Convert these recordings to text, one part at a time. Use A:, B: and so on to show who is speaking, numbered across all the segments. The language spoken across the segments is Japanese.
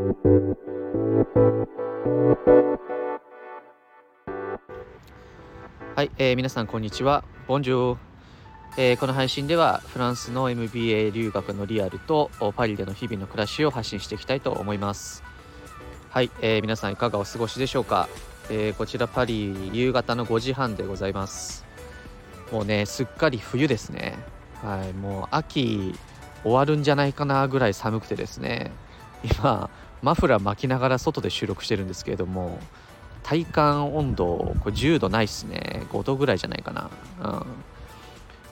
A: はい、えー、皆さんこんにちは。ボンジュー、えー、この配信ではフランスの MBA 留学のリアルとパリでの日々の暮らしを発信していきたいと思います。はい、えー、皆さんいかがお過ごしでしょうか、えー、こちらパリ夕方の5時半でございます。もうね、すっかり冬ですね。はい、もう秋終わるんじゃないかなぐらい寒くてですね、今、マフラー巻きながら外で収録してるんですけれども、体感温度これ10度ないっすね。5度ぐらいじゃないかな、うん、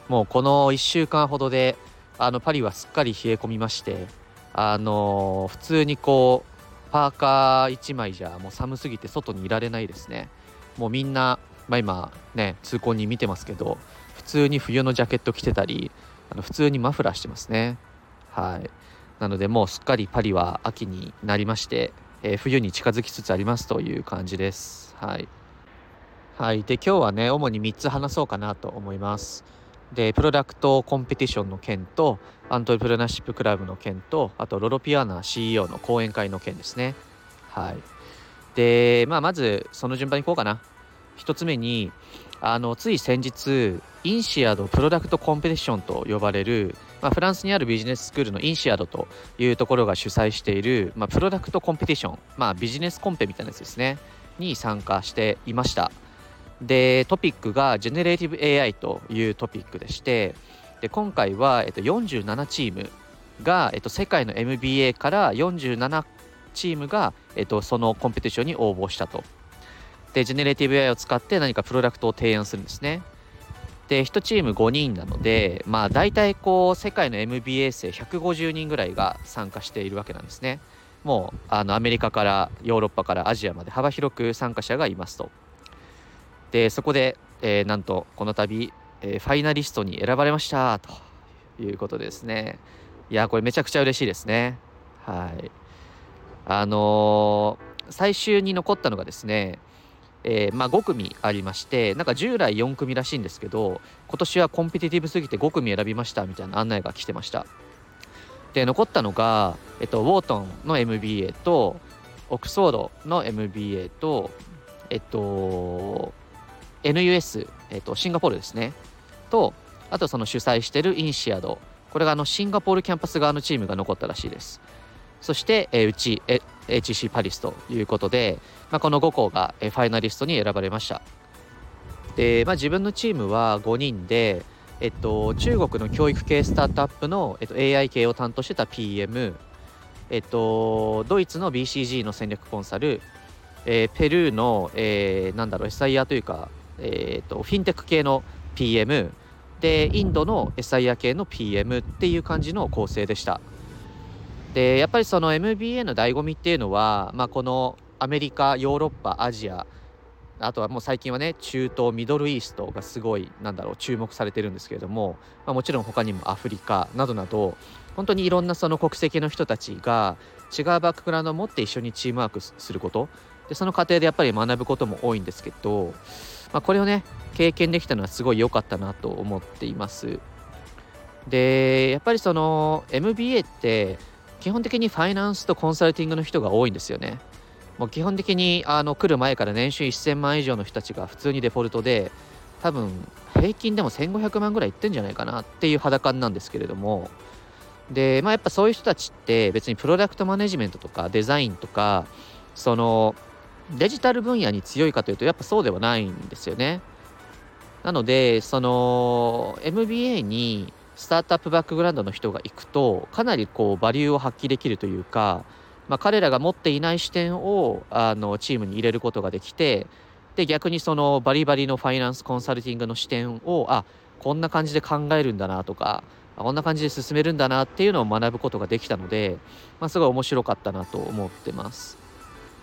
A: もうこの1週間ほどであのパリはすっかり冷え込みましてあの普通にこうパーカー1枚じゃもう寒すぎて外にいられないですね。もうみんな、まあ、今ね通行に見てますけど普通に冬のジャケット着てたりあの普通にマフラーしてますね。はい。なのでもうすっかりパリは秋になりましてえー、冬に近づきつつありますという感じです。はい。はい。で、今日はね、主に3つ話そうかなと思います。で、プロダクトコンペティションの件と、アントレプレナーシップクラブの件と、あと、ロロピアーナ CEO の講演会の件ですね。はい。で、まあ、まず、その順番にいこうかな。1つ目に、あの、つい先日、 INSEAD Product Competition と呼ばれる、まあ、フランスにあるビジネススクールの INSEAD というところが主催している、まあ、プロダクトコンペティション、まあ、ビジネスコンペみたいなやつですねに参加していました。でトピックがジェネレーティブ AI というトピックでしてで今回は、えっと、47チームが、えっと、世界の MBA から47チームが、えっと、そのコンペティションに応募したと。でジェネレーティブ AI を使って何かプロダクトを提案するんですね。で1チーム5人なのでまあ大体こう世界の MBA 生150人ぐらいが参加しているわけなんですね。もうあのアメリカからヨーロッパからアジアまで幅広く参加者がいますと。でそこで、えー、なんとこの度、えー、ファイナリストに選ばれましたということですね。いやこれめちゃくちゃ嬉しいですね。はい。あのー、最終に残ったのがですねえー、まあ、5組ありましてなんか従来4組らしいんですけど今年はコンペティティブすぎて5組選びましたみたいな案内が来てました。で残ったのが、えっと、ウォートンの MBA とオックスフォードの MBA とえっと NUS、えっと、シンガポールですね。とあとその主催してるインシアド。これがあのシンガポールキャンパス側のチームが残ったらしいです。そして、えー、うち、え HC パリスということで、まあ、この5校がえファイナリストに選ばれました。で、まあ、自分のチームは5人で、えっと、中国の教育系スタートアップの、えっと、AI 系を担当してた PM、えっと、ドイツの BCG の戦略コンサル、えー、ペルーの、えー、なんだろう、SIR というか、えー、っと、フィンテック系の PM、で、インドの SIR 系の PM っていう感じの構成でした。でやっぱりその MBA の醍醐味っていうのは、まあ、このアメリカヨーロッパアジアあとはもう最近はね中東ミドルイーストがすごいなんだろう注目されてるんですけれども、まあ、もちろん他にもアフリカなどなど本当にいろんなその国籍の人たちが違うバックグラウンドを持って一緒にチームワークすることでその過程でやっぱり学ぶことも多いんですけど、まあ、これをね経験できたのはすごい良かったなと思っています。でやっぱりその MBA って基本的にファイナンスとコンサルティングの人が多いんですよね。もう基本的にあの来る前から年収1000万以上の人たちが普通にデフォルトで多分平均でも1500万ぐらいいってんじゃないかなっていう肌感なんですけれどもでまあやっぱそういう人たちって別にプロダクトマネジメントとかデザインとかそのデジタル分野に強いかというとやっぱそうではないんですよね。なのでその MBA にスタートアップバックグラウンドの人が行くとかなりこうバリューを発揮できるというか、まあ、彼らが持っていない視点をあのチームに入れることができてで逆にそのバリバリのファイナンスコンサルティングの視点をあこんな感じで考えるんだなとかこんな感じで進めるんだなっていうのを学ぶことができたので、まあ、すごい面白かったなと思ってます。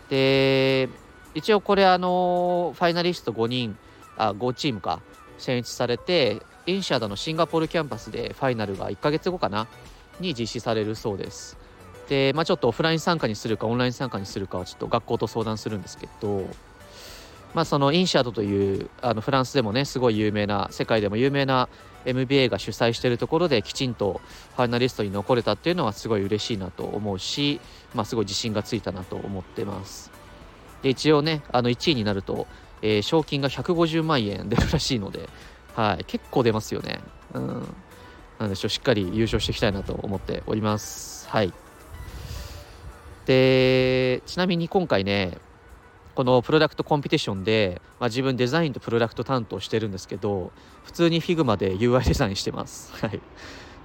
A: で一応これあのファイナリスト5人あ5チームか選出されてインシャダのシンガポールキャンパスでファイナルが1ヶ月後かなに実施されるそうです。で、まあ、ちょっとオフライン参加にするかオンライン参加にするかはちょっと学校と相談するんですけど、まあ、そのインシャドというあのフランスでもねすごい有名な世界でも有名な MBA が主催しているところできちんとファイナリストに残れたっていうのはすごい嬉しいなと思うし、まあ、すごい自信がついたなと思ってますで一応ねあの1位になると、えー、賞金が150万円出るらしいので、はい、結構出ますよね。うん。なんでしょうしっかり優勝していきたいなと思っております。はい。でちなみに今回ねこのプロダクトコンピティションで、まあ、自分デザインとプロダクト担当してるんですけど普通に Figma で UI デザインしてます。はい、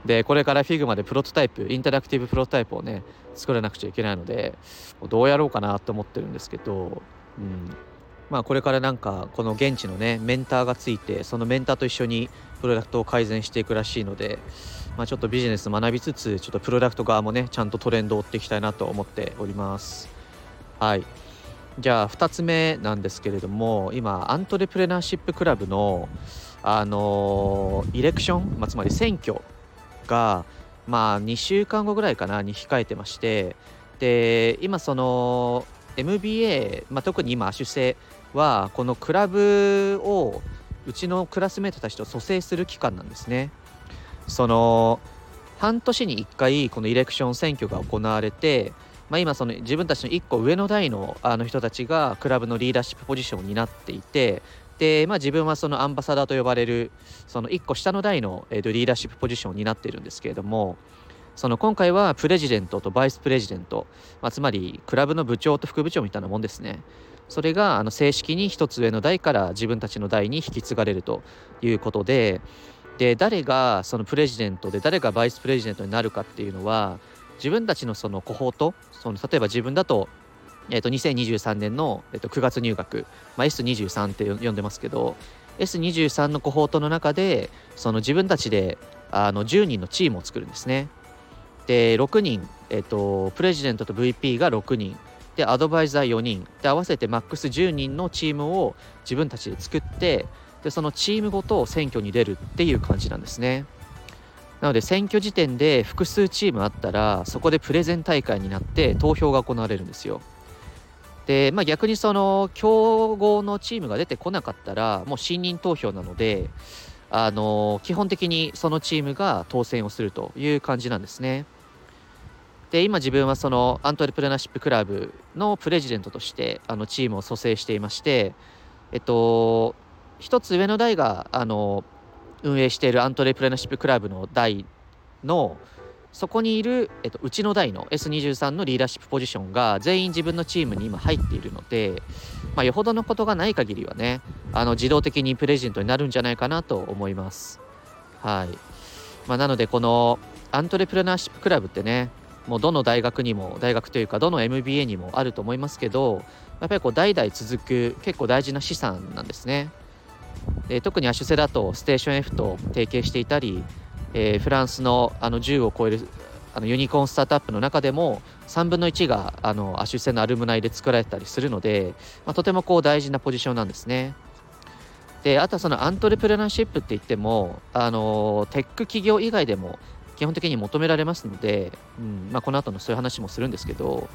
A: でこれから Figma でプロトタイプインタラクティブプロトタイプをね作らなくちゃいけないのでどうやろうかなと思ってるんですけど、うん。まあ、これからなんかこの現地のねメンターがついてそのメンターと一緒にプロダクトを改善していくらしいので、まあ、ちょっとビジネス学びつつちょっとプロダクト側もねちゃんとトレンドを追っていきたいなと思っております。はいじゃあ2つ目なんですけれども今アントレプレナーシップクラブのあのイレクション、まあ、つまり選挙がまあ2週間後ぐらいかなに控えてましてで今その MBA、まあ、特に今アシュセはこのクラブをうちのクラスメートたちと蘇生する期間なんですね。その半年に1回このイレクション選挙が行われてまあ、今その自分たちの1個上の代のあの人たちがクラブのリーダーシップポジションになっていてで、まあ、自分はそのアンバサダーと呼ばれるその1個下の代の、えー、とリーダーシップポジションになっているんですけれどもその今回はプレジデントとバイスプレジデント、まあ、つまりクラブの部長と副部長みたいなもんですねそれがあの正式に1つ上の代から自分たちの代に引き継がれるということでで誰がそのプレジデントで誰がバイスプレジデントになるかっていうのは自分たちのそのコホートその例えば自分だと,、えー、と2023年の、えー、と9月入学、まあ、S23 って呼んでますけど S23 のコホートの中でその自分たちであの10人のチームを作るんですね。で6人、えーと、プレジデントと VP が6人でアドバイザー4人で合わせてマックス10人のチームを自分たちで作ってでそのチームごと選挙に出るっていう感じなんですね。なので選挙時点で複数チームあったらそこでプレゼン大会になって投票が行われるんですよ。で、まあ、逆にその競合のチームが出てこなかったらもう信任投票なのであの基本的にそのチームが当選をするという感じなんですね。で今自分はそのアントレプレナーシップクラブのプレジデントとしてあのチームを蘇生していましてえっと一つ上の代があの運営しているアントレプレナーシップクラブの代のそこにいる、えっと、うちの代の S23 のリーダーシップポジションが全員自分のチームに今入っているので、まあ、よほどのことがない限りはねあの自動的にプレジデントになるんじゃないかなと思います。はいまあ、なのでこのアントレプレナーシップクラブってねもうどの大学にも大学というかどの MBA にもあると思いますけどやっぱりこう代々続く結構大事な資産なんですね。で特にアシュセだとステーション F と提携していたり、えー、フランスのあの10を超えるあのユニコーンスタートアップの中でも3分の1があのアシュセのアルムナイで作られたりするので、まあ、とてもこう大事なポジションなんですね。であとはそのアントレプレナーシップって言ってもあのテック企業以外でも基本的に求められますので、うんまあ、この後のそういう話もするんですけど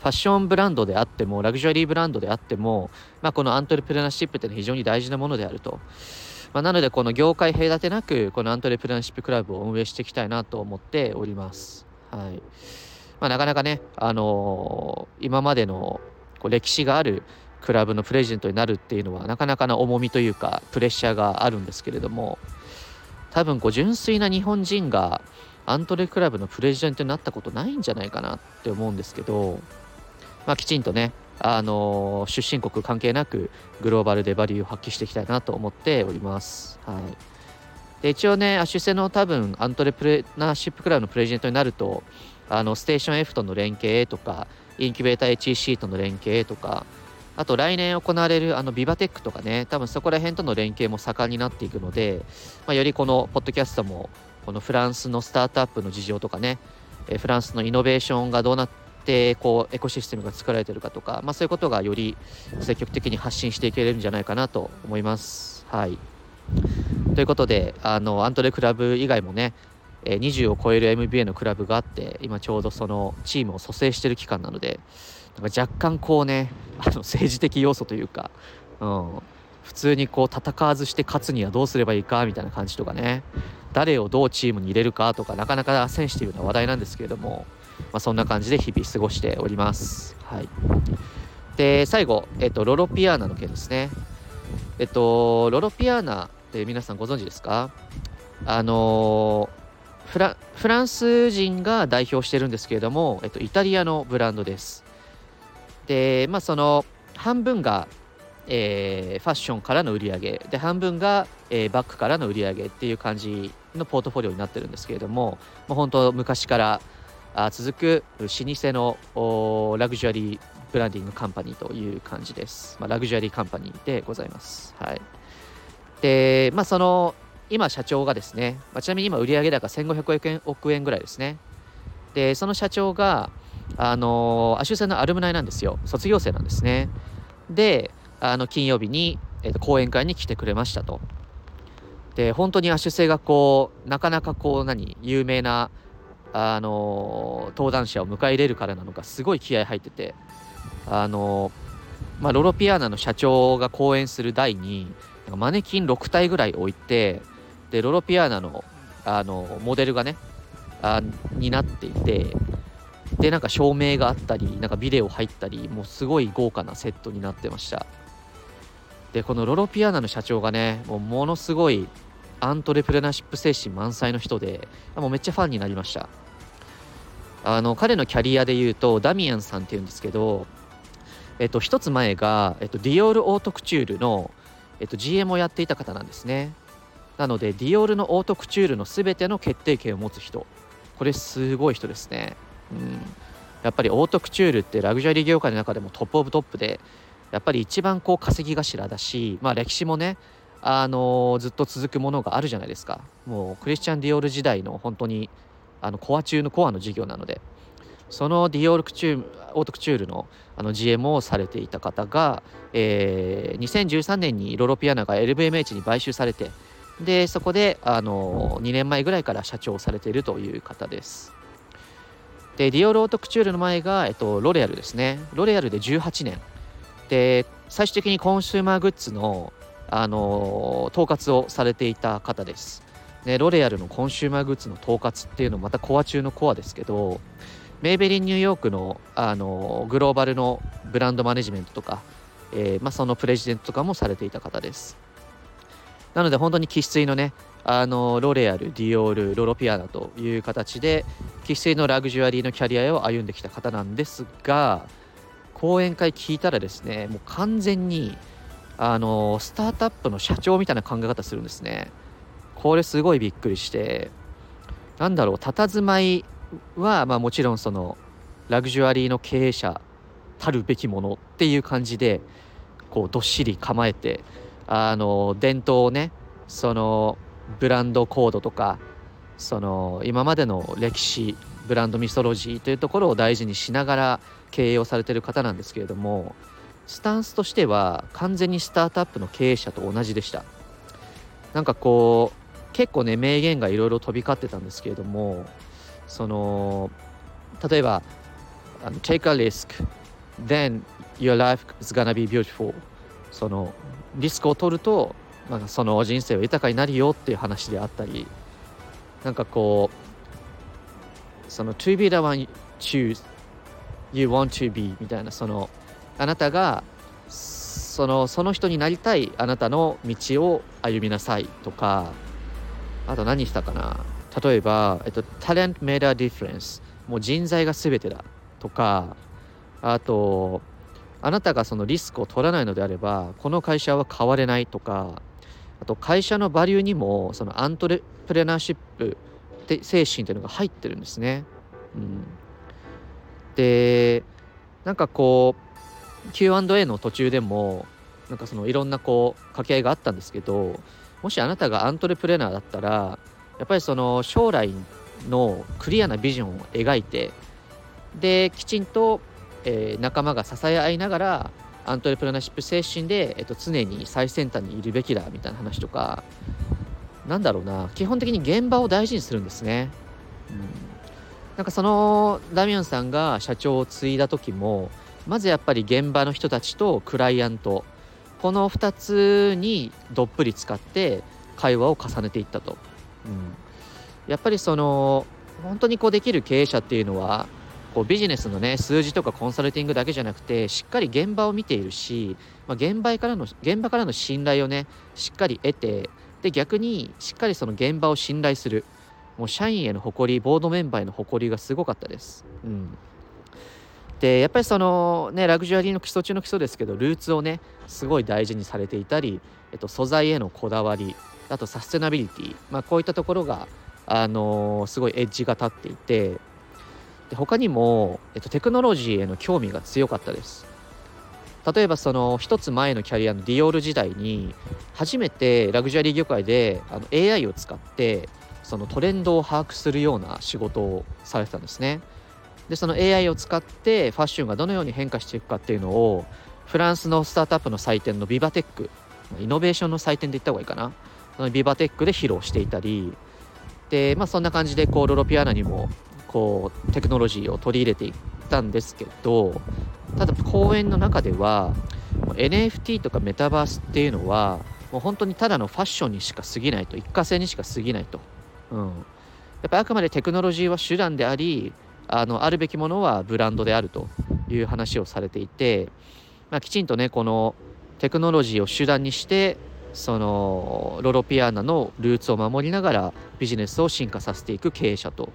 A: ファッションブランドであってもラグジュアリーブランドであっても、まあ、このアントレプレナーシップっていうのは非常に大事なものであると。まあ、なのでこの業界隔てなくこのアントレプレナーシップクラブを運営していきたいなと思っております。はいまあ、なかなかね、あのー、今までのこう歴史があるクラブのプレジデントになるっていうのはなかなかな重みというかプレッシャーがあるんですけれども多分こう純粋な日本人がアントレクラブのプレジデントになったことないんじゃないかなって思うんですけどまあ、きちんとね、あの出身国関係なくグローバルでバリューを発揮していきたいなと思っております。はい、で一応ね、アシュセの多分アントレプレナーシップクラブのプレジデントになると、あのステーション F との連携とか、インキュベーター HEC との連携とか、あと来年行われるあのビバテックとかね、多分そこら辺との連携も盛んになっていくので、まあ、よりこのポッドキャストも、このフランスのスタートアップの事情とかね、フランスのイノベーションがどうなってこうエコシステムが作られているかとか、まあ、そういうことがより積極的に発信していけるんじゃないかなと思います。はい、ということであのアントレクラブ以外もね20を超える MBA のクラブがあって今ちょうどそのチームを蘇生している期間なのでなんか若干こうねあの 政治的要素というか、うん、普通にこう戦わずして勝つにはどうすればいいかみたいな感じとかね誰をどうチームに入れるかとかなかなかセンシティブな話題なんですけれども、まあ、そんな感じで日々過ごしております。はい、で最後、えっと、ロロピアーナの件ですね。えっと、ロロピアーナって皆さんご存知ですか？あのフラフランス人が代表してるんですけれども、えっと、イタリアのブランドです。で、まあ、その半分がえー、ファッションからの売り上げ。で半分が、えー、バッグからの売り上げっていう感じのポートフォリオになってるんですけれども、まあ、本当昔からあ続く老舗のラグジュアリーブランディングカンパニーという感じです、まあ、ラグジュアリーカンパニーでございます、はい、でまあその今社長がですね、まあ、ちなみに今売上高1500億円億円ぐらいですね。でその社長があのアシュセのアルムナイなんですよ卒業生なんですねであの金曜日に、えー、と講演会に来てくれましたと。で本当に亜種生がこうなかなかこう何有名なあの登壇者を迎え入れるからなのかすごい気合い入っててあのまあ、ロロピアーナの社長が講演する台にマネキン6体ぐらい置いてでロロピアーナのあのモデルがねあになっていてでなんか照明があったりなんかビデオ入ったりもうすごい豪華なセットになってました。でこのロロピアナの社長がねもうものすごいアントレプレナーシップ精神満載の人でもうめっちゃファンになりました。あの彼のキャリアで言うとダミアンさんっていうんですけどえっと一つ前が、えっと、ディオール・オートクチュールの、えっと、GM をやっていた方なんですね。なのでディオールのオートクチュールの全ての決定権を持つ人。これすごい人ですね。うん。やっぱりオートクチュールってラグジュアリー業界の中でも top of top でやっぱり一番こう稼ぎ頭だし、まあ、歴史もね、あのー、ずっと続くものがあるじゃないですか。もうクリスチャン・ディオール時代の本当にあのコア中のコアの事業なので。そのディオールクチュールオートクチュールのあの GM をされていた方が、えー、2013年にロロピアナが LVMH に買収されてでそこで、あのー、2年前ぐらいから社長をされているという方です。でディオールオートクチュールの前が、えっと、ロレアルですねロレアルで18年で最終的に consumer goods の、あの統括をされていた方です。ね、ロレアルのコンシューマーグッズの統括っていうのもまたコア中のコアですけどメイベリンニューヨークの、あのグローバルのブランドマネジメントとか、えー、まあ、そのプレジデントとかもされていた方です。なので本当に生粋のねあのロレアル、ディオール、ロロピアナという形で生粋のラグジュアリーのキャリアを歩んできた方なんですが講演会聞いたらですねもう完全にあのスタートアップの社長みたいな考え方するんですね。これすごいびっくりしてなんだろう佇まいは、まあ、もちろんそのラグジュアリーの経営者たるべきものっていう感じでこうどっしり構えてあの伝統をねそのブランドコードとかその今までの歴史ブランドミソロジーというところを大事にしながら経営をされてる方なんですけれどもスタンスとしては完全にスタートアップの経営者と同じでした。なんかこう結構ね名言がいろいろ飛び交ってたんですけれどもその例えば take a risk then your life is gonna be beautiful そのリスクを取ると、まあ、その人生は豊かになるよっていう話であったりなんかこうその to be the one choose you want to be みたいなそのあなたがそのその人になりたいあなたの道を歩みなさいとかあと何したかな。例えば、えっと、talent made a difference もう人材が全てだ。とかあとあなたがそのリスクを取らないのであればこの会社は変われないとかあと会社のバリューにもそのアントレプレナーシップって精神というのが入ってるんですね。うん、でなんかこう Q&A の途中でもなんかそのいろんなこう掛け合いがあったんですけどもしあなたがアントレプレナーだったらやっぱりその将来のクリアなビジョンを描いてできちんと、えー、仲間が支え合いながらアントレプレナーシップ精神で、えっと、常に最先端にいるべきだみたいな話とかなんだろうな。基本的に現場を大事にするんですね。うん。なんかそのダミアンさんが社長を継いだ時もまずやっぱり現場の人たちとクライアントこの2つにどっぷり使って会話を重ねていったと、うん、やっぱりその本当にこうできる経営者っていうのはこうビジネスのね数字とかコンサルティングだけじゃなくてしっかり現場を見ているし、まあ、現場からの現場からの信頼をねしっかり得てで逆にしっかりその現場を信頼する。もう社員への誇りボードメンバーへの誇りがすごかったです。うん。でやっぱりそのねラグジュアリーの基礎中の基礎ですけどルーツをねすごい大事にされていたり、えっと、素材へのこだわりあとサステナビリティ、まあ、こういったところが、あのー、すごいエッジが立っていてで他にも、えっと、テクノロジーへの興味が強かったです。例えばその一つ前のキャリアのディオール時代に初めてラグジュアリー業界であの AI を使ってそのトレンドを把握するような仕事をされてたんですね。でその AI を使ってファッションがどのように変化していくかっていうのをフランスのスタートアップの祭典のビバテックイノベーションの祭典で言った方がいいかな。そのビバテックで披露していたり。でまあそんな感じでこうロロピアナにもこうテクノロジーを取り入れていったんですけどただ講演の中では NFT とかメタバースっていうのはもう本当にただのファッションにしか過ぎないと一過性にしか過ぎないと、うん、やっぱあくまでテクノロジーは手段でありあのあるべきものはブランドであるという話をされていて、まあ、きちんとねこのテクノロジーを手段にしてそのロロピアーナのルーツを守りながらビジネスを進化させていく経営者と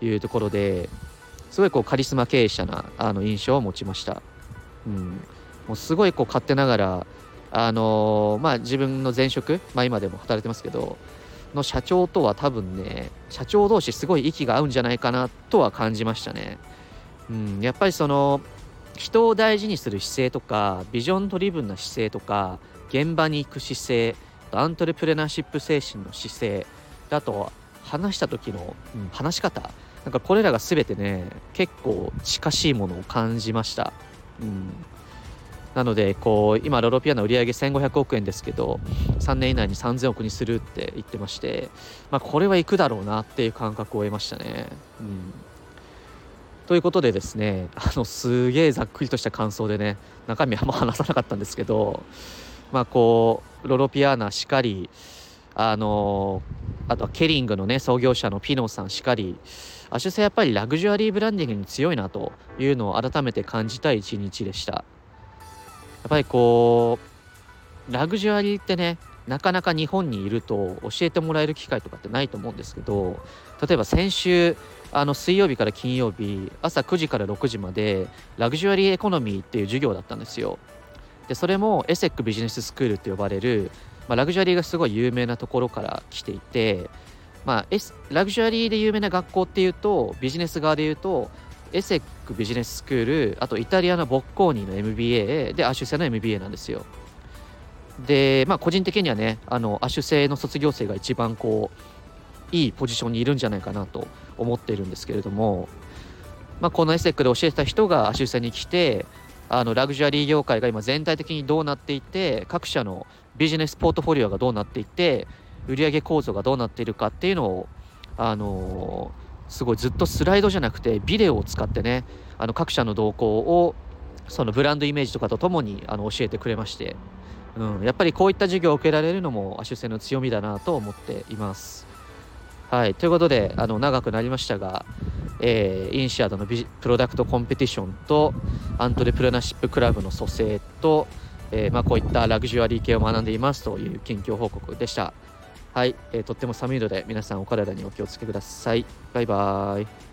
A: いうところですごいこうカリスマ経営者なあの印象を持ちました。うん、もうすごいこう勝手ながらあのー、まあ自分の前職、まあ、今でも働いてますけどの社長とは多分ね社長同士すごい息が合うんじゃないかなとは感じましたね。うん、やっぱりその人を大事にする姿勢とかビジョンドリブンな姿勢とか現場に行く姿勢アントレプレナーシップ精神の姿勢あと話した時の、うん、話し方なんかこれらが全てね結構近しいものを感じました。うんなのでこう今ロロピアの売り上げ1500億円ですけど3年以内に3000億にするって言ってまして、まあ、これはいくだろうなっていう感覚を得ましたね。うんということでですねあのすげえざっくりとした感想でね中身はあんま話さなかったんですけどまあこうロロピアーナしかりあのあとはケリングのね創業者のピノさんしかりアシュセやっぱりラグジュアリーブランディングに強いなというのを改めて感じた一日でした。やっぱりこうラグジュアリーってねなかなか日本にいると教えてもらえる機会とかってないと思うんですけど例えば先週あの水曜日から金曜日朝9時から6時までラグジュアリーエコノミーっていう授業だったんですよでそれもエセックビジネススクールって呼ばれる、まあ、ラグジュアリーがすごい有名なところから来ていて、まあ、ラグジュアリーで有名な学校っていうとビジネス側で言うとエセックビジネススクールあとイタリアのボッコーニの MBA でアシュセの MBA なんですよ。でまあ個人的にはねあのアシュセの卒業生が一番こういいポジションにいるんじゃないかなと思っているんですけれども、まあ、このエセックで教えてた人がアシュセに来てあのラグジュアリー業界が今全体的にどうなっていて各社のビジネスポートフォリオがどうなっていて売上構造がどうなっているかっていうのをあのーすごいずっとスライドじゃなくてビデオを使ってねあの各社の動向をそのブランドイメージとかとともにあの教えてくれまして、うん、やっぱりこういった授業を受けられるのもアシュセの強みだなと思っています。はい、ということであの長くなりましたが、えー、インシアードのビプロダクトコンペティションとアントレプレナーシップクラブの蘇生と、えー、まあ、こういったラグジュアリー系を学んでいますという近況報告でした。はい、えー、とっても寒いので皆さんお体にお気をつけください。バイバーイ。